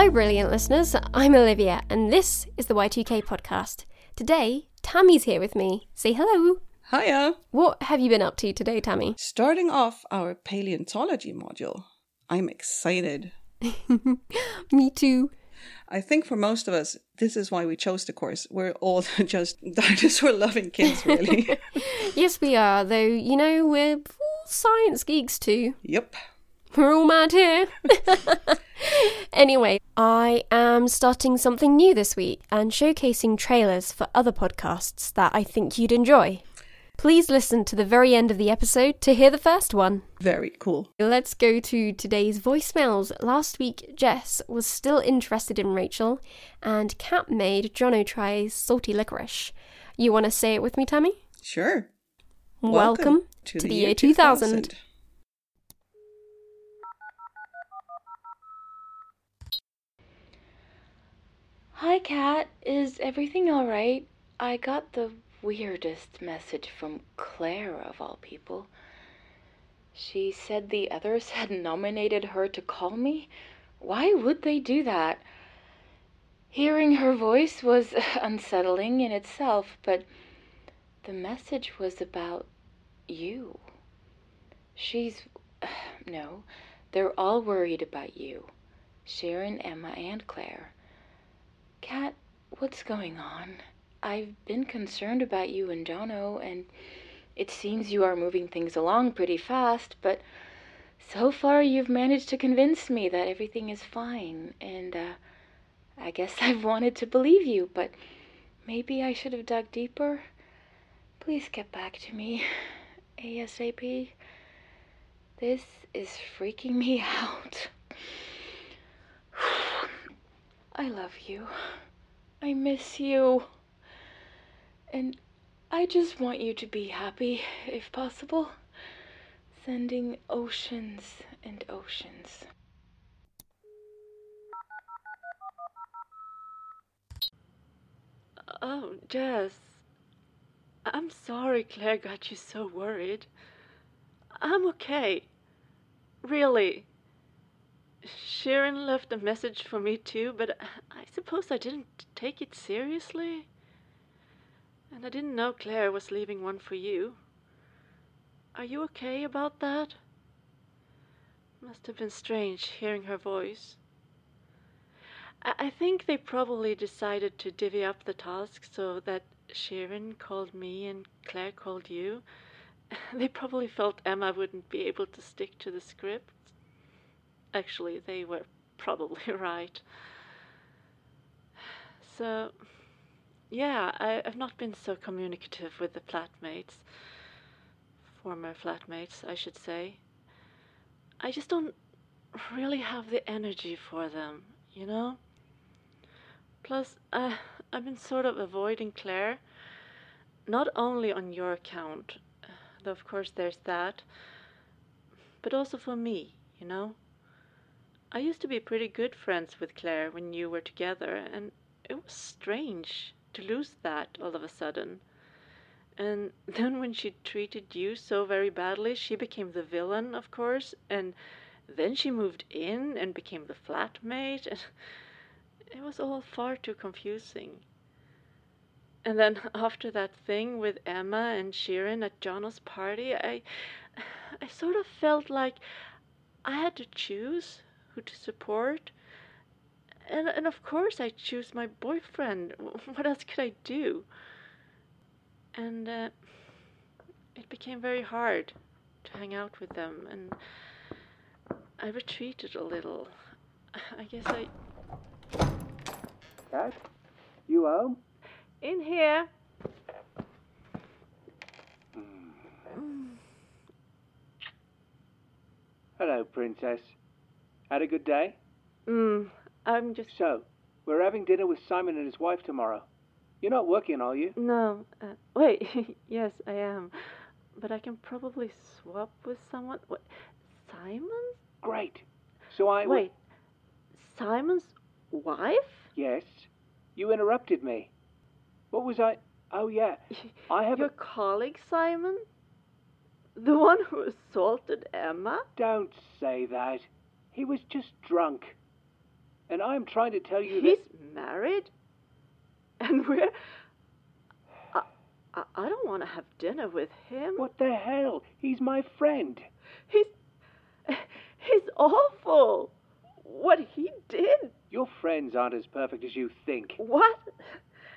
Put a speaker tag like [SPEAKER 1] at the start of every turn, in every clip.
[SPEAKER 1] Hello, brilliant listeners. I'm Olivia, and this is the Y2K podcast. Today, Tammy's here with me. Say hello.
[SPEAKER 2] Hiya!
[SPEAKER 1] What have you been up to today, Tammy?
[SPEAKER 2] Starting off our paleontology module. I'm excited.
[SPEAKER 1] me too.
[SPEAKER 2] I think for most of us, this is why we chose the course. We're all just dinosaur loving kids, really.
[SPEAKER 1] yes, we are, though, you know, we're all science geeks too.
[SPEAKER 2] Yep.
[SPEAKER 1] We're all mad here. Anyway, I am starting something new this week and showcasing trailers for other podcasts that I think you'd enjoy. Please listen to the very end of the episode to hear the first one.
[SPEAKER 2] Very cool.
[SPEAKER 1] Let's go to today's voicemails. Last week, Jess was still interested in Rachel, and Kat made Jono try salty licorice. You want to say it with me, Tammy?
[SPEAKER 2] Sure.
[SPEAKER 1] Welcome, Welcome to, to, the, year 2000. 2000.
[SPEAKER 3] Hi, Kat. Is everything alright? I got the weirdest message from Claire, of all people. She said the others had nominated her to call me. Why would they do that? Hearing her voice was unsettling in itself, but the message was about you. She's. No, they're all worried about you Sharon, Emma, and Claire. Kat, what's going on? I've been concerned about you and Jono, and it seems you are moving things along pretty fast, but so far you've managed to convince me that everything is fine, and uh, I guess I've wanted to believe you, but maybe I should have dug deeper. Please get back to me ASAP. This is freaking me out. I love you. I miss you. And I just want you to be happy, if possible. Sending oceans and oceans.
[SPEAKER 4] Oh, Jess. I'm sorry Claire got you so worried. I'm okay. Really. Sharon left a message for me too, but I suppose I didn't take it seriously. And I didn't know Claire was leaving one for you. Are you okay about that? Must have been strange hearing her voice. I, I think they probably decided to divvy up the task so that Sharon called me and Claire called you. They probably felt Emma wouldn't be able to stick to the script. Actually, they were probably right. So, yeah, I, have not been so communicative with the flatmates. Former flatmates, I should say. I just don't really have the energy for them, you know? Plus, uh, I've been sort of avoiding Claire. Not only on your account, though of course there's that, but also for me, you know? I used to be pretty good friends with Claire when you were together, and it was strange to lose that all of a sudden. And then when she treated you so very badly, she became the villain, of course, and then she moved in and became the flatmate, and it was all far too confusing. And then after that thing with Emma and Sharon at Jono's party, I I sort of felt like I had to choose who to support and, and of course I choose my boyfriend. What else could I do? And uh, it became very hard to hang out with them, and I retreated a little. I guess I.
[SPEAKER 5] Kat, you home?
[SPEAKER 4] In here.
[SPEAKER 5] Hello, Princess. Had a good day?
[SPEAKER 4] Hmm. I'm just.
[SPEAKER 5] So, we're having dinner with Simon and his wife tomorrow. You're not working, are you?
[SPEAKER 4] No. Uh, wait. yes, I am. But I can probably swap with someone. What? Simon?
[SPEAKER 5] Great. So I.
[SPEAKER 4] Wait. Simon's wife?
[SPEAKER 5] Yes. You interrupted me. What was I? Oh, yeah. I have.
[SPEAKER 4] Your
[SPEAKER 5] a...
[SPEAKER 4] colleague, Simon? The one who assaulted Emma?
[SPEAKER 5] Don't say that. He was just drunk. And I'm trying to tell you
[SPEAKER 4] He's
[SPEAKER 5] that.
[SPEAKER 4] married? And we're. I, I, I don't want to have dinner with him.
[SPEAKER 5] What the hell? He's my friend.
[SPEAKER 4] He's. He's awful. What he did.
[SPEAKER 5] Your friends aren't as perfect as you think.
[SPEAKER 4] What?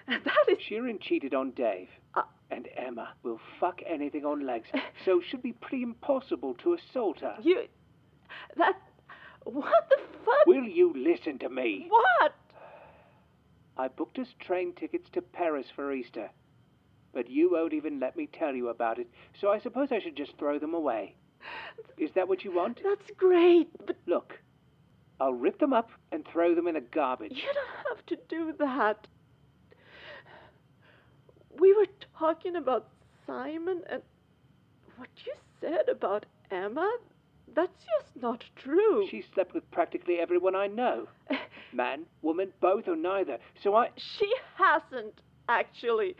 [SPEAKER 4] And that is.
[SPEAKER 5] Sharon cheated on Dave.
[SPEAKER 4] Uh.
[SPEAKER 5] and Emma will fuck anything on legs, so it should be pretty impossible to assault her.
[SPEAKER 4] You. That. What the fuck?
[SPEAKER 5] Will you listen to me?
[SPEAKER 4] What?
[SPEAKER 5] I booked us train tickets to Paris for Easter. But you won't even let me tell you about it, so I suppose I should just throw them away. Is that what you want?
[SPEAKER 4] That's great, but
[SPEAKER 5] Look, I'll rip them up and throw them in the garbage.
[SPEAKER 4] you don't have to do that. We were talking about Simon and what you said about Emma. That's just not true.
[SPEAKER 5] She slept with practically everyone I know. Man, woman, both or neither. So I.
[SPEAKER 4] She hasn't, actually.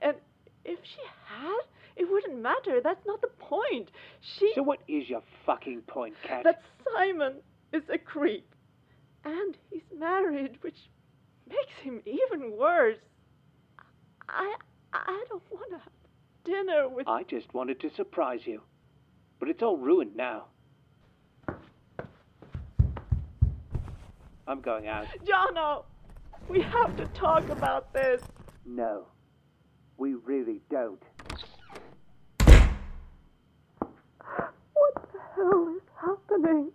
[SPEAKER 4] And if she had, it wouldn't matter. That's not the point. She.
[SPEAKER 5] So what is your fucking point, Kat?
[SPEAKER 4] that Simon is a creep. And he's married, which makes him even worse. I I don't want to have dinner with
[SPEAKER 5] I just wanted to surprise you. But it's all ruined now. I'm going out.
[SPEAKER 4] Jono. We have to talk about this.
[SPEAKER 5] No, we really don't.
[SPEAKER 4] What the hell is happening?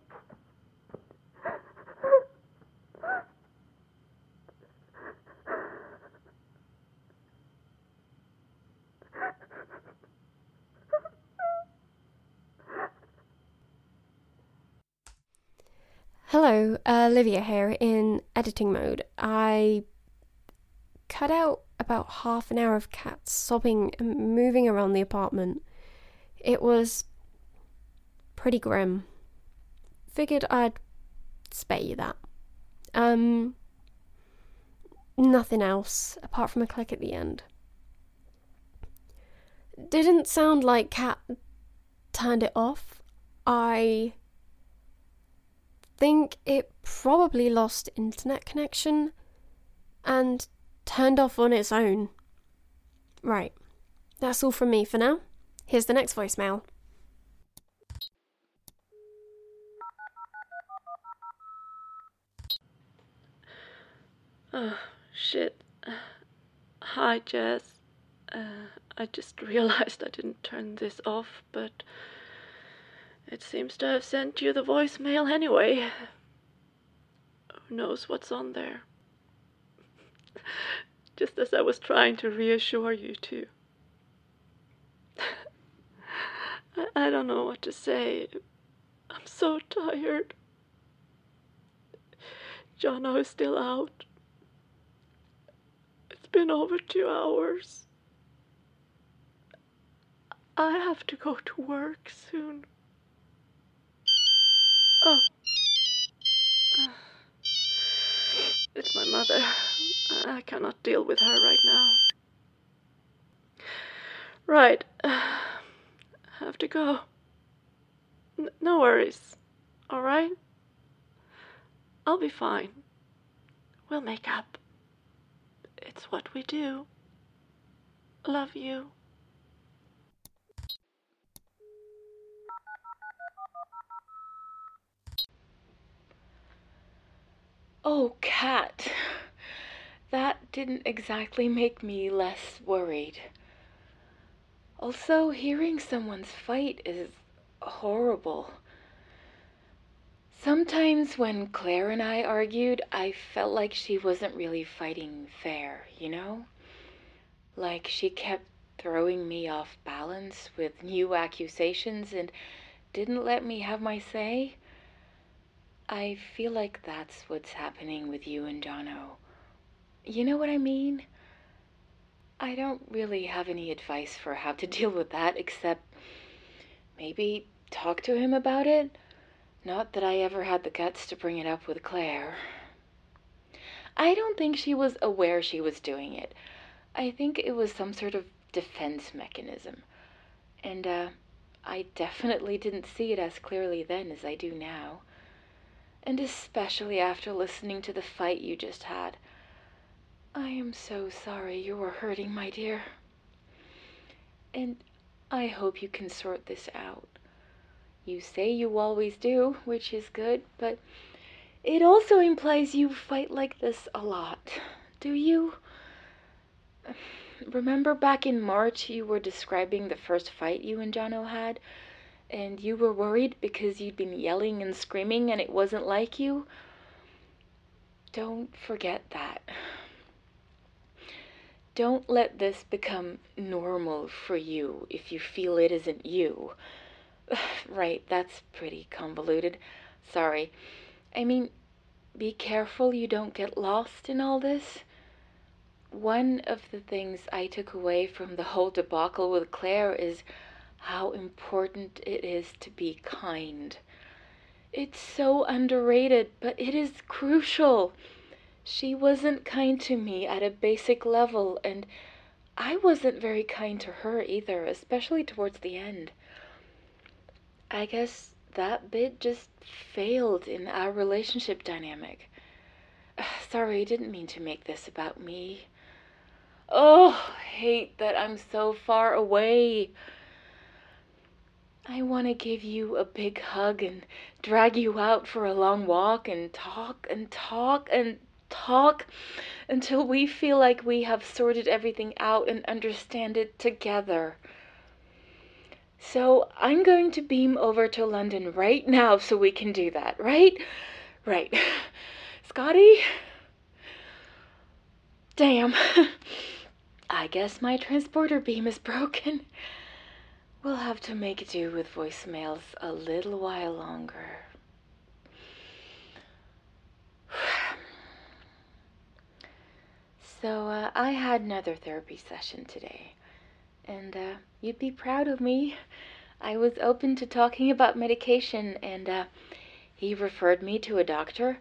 [SPEAKER 1] Hello, uh, Olivia here in editing mode. I cut out about half an hour of Kat's sobbing and moving around the apartment. It was pretty grim. Figured I'd spare you that. Um, nothing else apart from a click at the end. Didn't sound like Kat turned it off. I think it probably lost internet connection and turned off on its own. Right. That's all from me for now. Here's the next voicemail.
[SPEAKER 4] Oh, shit. Hi, Jess. Uh, I just realized I didn't turn this off, but it seems to have sent you the voicemail anyway. Who knows what's on there? Just as I was trying to reassure you two. I, I don't know what to say. I'm so tired. Jono is still out. It's been over two hours. I have to go to work soon. Oh. It's my mother. I cannot deal with her right now. Right. I have to go. N- no worries. All right? I'll be fine. We'll make up. It's what we do. Love you.
[SPEAKER 3] Oh, Kat. That didn't exactly make me less worried. Also, hearing someone's fight is horrible. Sometimes when Claire and I argued, I felt like she wasn't really fighting fair, you know? Like she kept throwing me off balance with new accusations and didn't let me have my say. I feel like that's what's happening with you and Jono. You know what I mean? I don't really have any advice for how to deal with that except maybe talk to him about it. Not that I ever had the guts to bring it up with Claire. I don't think she was aware she was doing it. I think it was some sort of defense mechanism. And, uh, I definitely didn't see it as clearly then as I do now. And especially after listening to the fight you just had. I am so sorry you were hurting, my dear. And I hope you can sort this out. You say you always do, which is good, but it also implies you fight like this a lot. Do you? Remember back in March you were describing the first fight you and Jono had? And you were worried because you'd been yelling and screaming and it wasn't like you? Don't forget that. Don't let this become normal for you if you feel it isn't you. right, that's pretty convoluted. Sorry. I mean, be careful you don't get lost in all this. One of the things I took away from the whole debacle with Claire is how important it is to be kind. It's so underrated, but it is crucial. She wasn't kind to me at a basic level, and I wasn't very kind to her either, especially towards the end. I guess that bit just failed in our relationship dynamic. Sorry, I didn't mean to make this about me. Oh, hate that I'm so far away. I want to give you a big hug and drag you out for a long walk and talk and talk and talk until we feel like we have sorted everything out and understand it together. So I'm going to beam over to London right now so we can do that, right? Right. Scotty? Damn. I guess my transporter beam is broken. We'll have to make do with voicemails a little while longer. So, uh, I had another therapy session today, and uh, you'd be proud of me. I was open to talking about medication, and uh, he referred me to a doctor.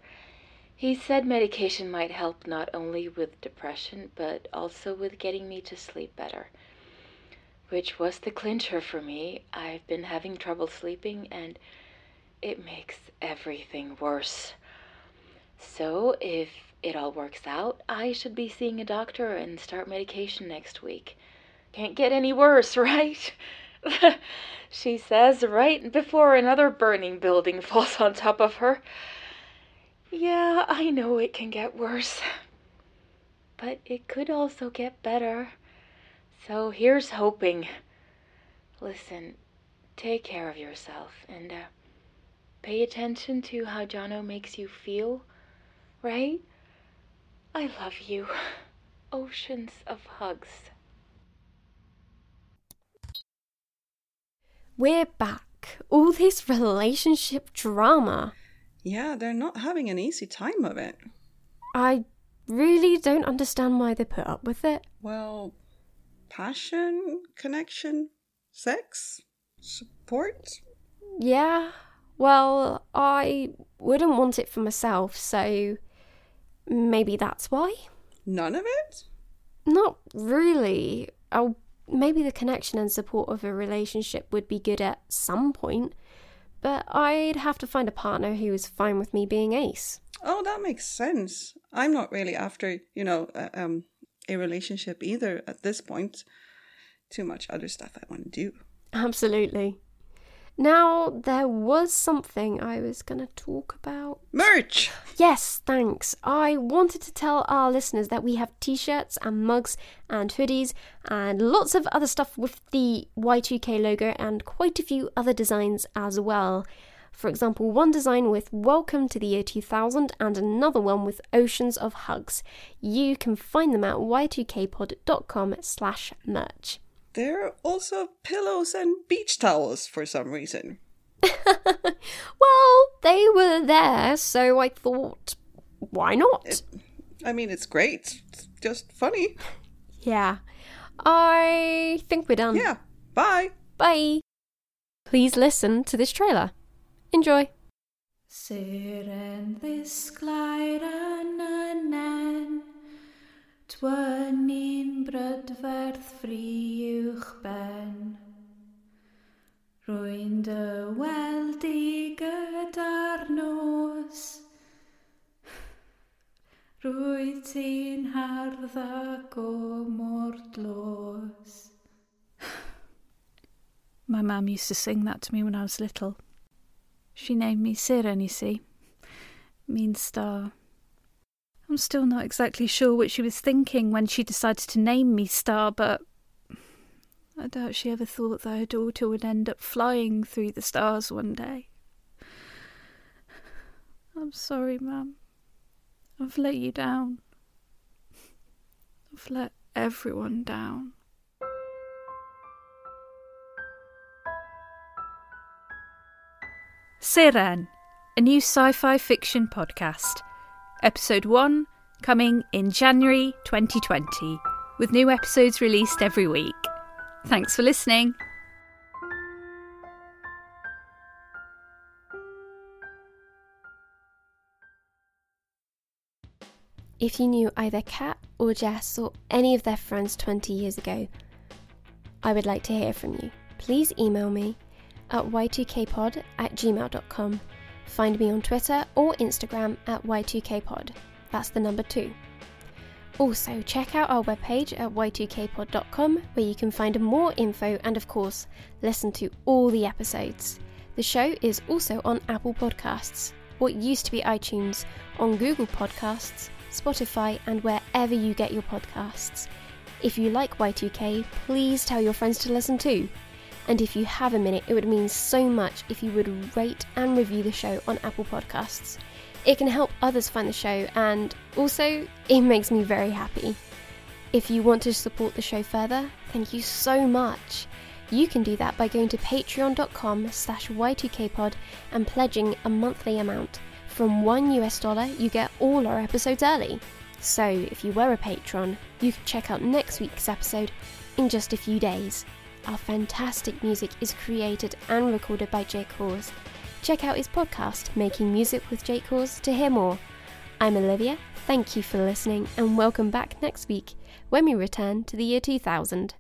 [SPEAKER 3] He said medication might help not only with depression, but also with getting me to sleep better. Which was the clincher for me. I've been having trouble sleeping, and it makes everything worse. So, if it all works out, I should be seeing a doctor and start medication next week. Can't get any worse, right? she says, right before another burning building falls on top of her. Yeah, I know it can get worse. But it could also get better. So here's hoping. Listen, take care of yourself and uh, pay attention to how Jono makes you feel, right? I love you. Oceans of hugs.
[SPEAKER 1] We're back. All this relationship drama.
[SPEAKER 2] Yeah, they're not having an easy time of it.
[SPEAKER 1] I really don't understand why they put up with it.
[SPEAKER 2] Well, passion, connection, sex, support.
[SPEAKER 1] Yeah, well, I wouldn't want it for myself, so maybe that's why.
[SPEAKER 2] None of it?
[SPEAKER 1] Not really. Oh, maybe the connection and support of a relationship would be good at some point, but I'd have to find a partner who is fine with me being ace.
[SPEAKER 2] Oh, that makes sense. I'm not really after, you know, uh, um, a relationship either at this point. Too much other stuff I want to do.
[SPEAKER 1] Absolutely. Now, there was something I was going to talk about.
[SPEAKER 2] Merch!
[SPEAKER 1] Yes, thanks. I wanted to tell our listeners that we have t shirts and mugs and hoodies and lots of other stuff with the Y2K logo and quite a few other designs as well. For example, one design with Welcome to the Year 2000 and another one with Oceans of Hugs. You can find them at y2kpod.com slash merch.
[SPEAKER 2] There are also pillows and beach towels for some reason.
[SPEAKER 1] well, they were there, so I thought, why not?
[SPEAKER 2] It, I mean, it's great. It's just funny.
[SPEAKER 1] Yeah. I think we're done.
[SPEAKER 2] Yeah. Bye.
[SPEAKER 1] Bye. Please listen to this trailer. Enjoy! Sur yn ddisglair yn y nen, Twyni'n brydferth ffri uwch ben. Rwy'n dy weld i gyda'r nos,
[SPEAKER 6] Rwy ti'n hardd ac o mor glos. My mam used to sing that to me when I was little. She named me Seren, you see. Means star. I'm still not exactly sure what she was thinking when she decided to name me Star, but I doubt she ever thought that her daughter would end up flying through the stars one day. I'm sorry, Mum. I've let you down. I've let everyone down. Seren, a new sci fi fiction podcast. Episode 1 coming in January 2020, with new episodes released every week. Thanks for listening.
[SPEAKER 1] If you knew either Kat or Jess or any of their friends 20 years ago, I would like to hear from you. Please email me at y2kpod at gmail.com. Find me on Twitter or Instagram at y2kpod. That's the number two. Also, check out our webpage at y2kpod.com where you can find more info and, of course, listen to all the episodes. The show is also on Apple Podcasts, what used to be iTunes, on Google Podcasts, Spotify, and wherever you get your podcasts. If you like Y2K, please tell your friends to listen too. And if you have a minute, it would mean so much if you would rate and review the show on Apple Podcasts. It can help others find the show, and also, it makes me very happy. If you want to support the show further, thank you so much. You can do that by going to patreon.com slash y2kpod and pledging a monthly amount. From one US dollar, you get all our episodes early. So, if you were a patron, you can check out next week's episode in just a few days. Our fantastic music is created and recorded by Jake Hawes. Check out his podcast, Making Music with Jake Hawes, to hear more. I'm Olivia, thank you for listening, and welcome back next week when we return to the year 2000.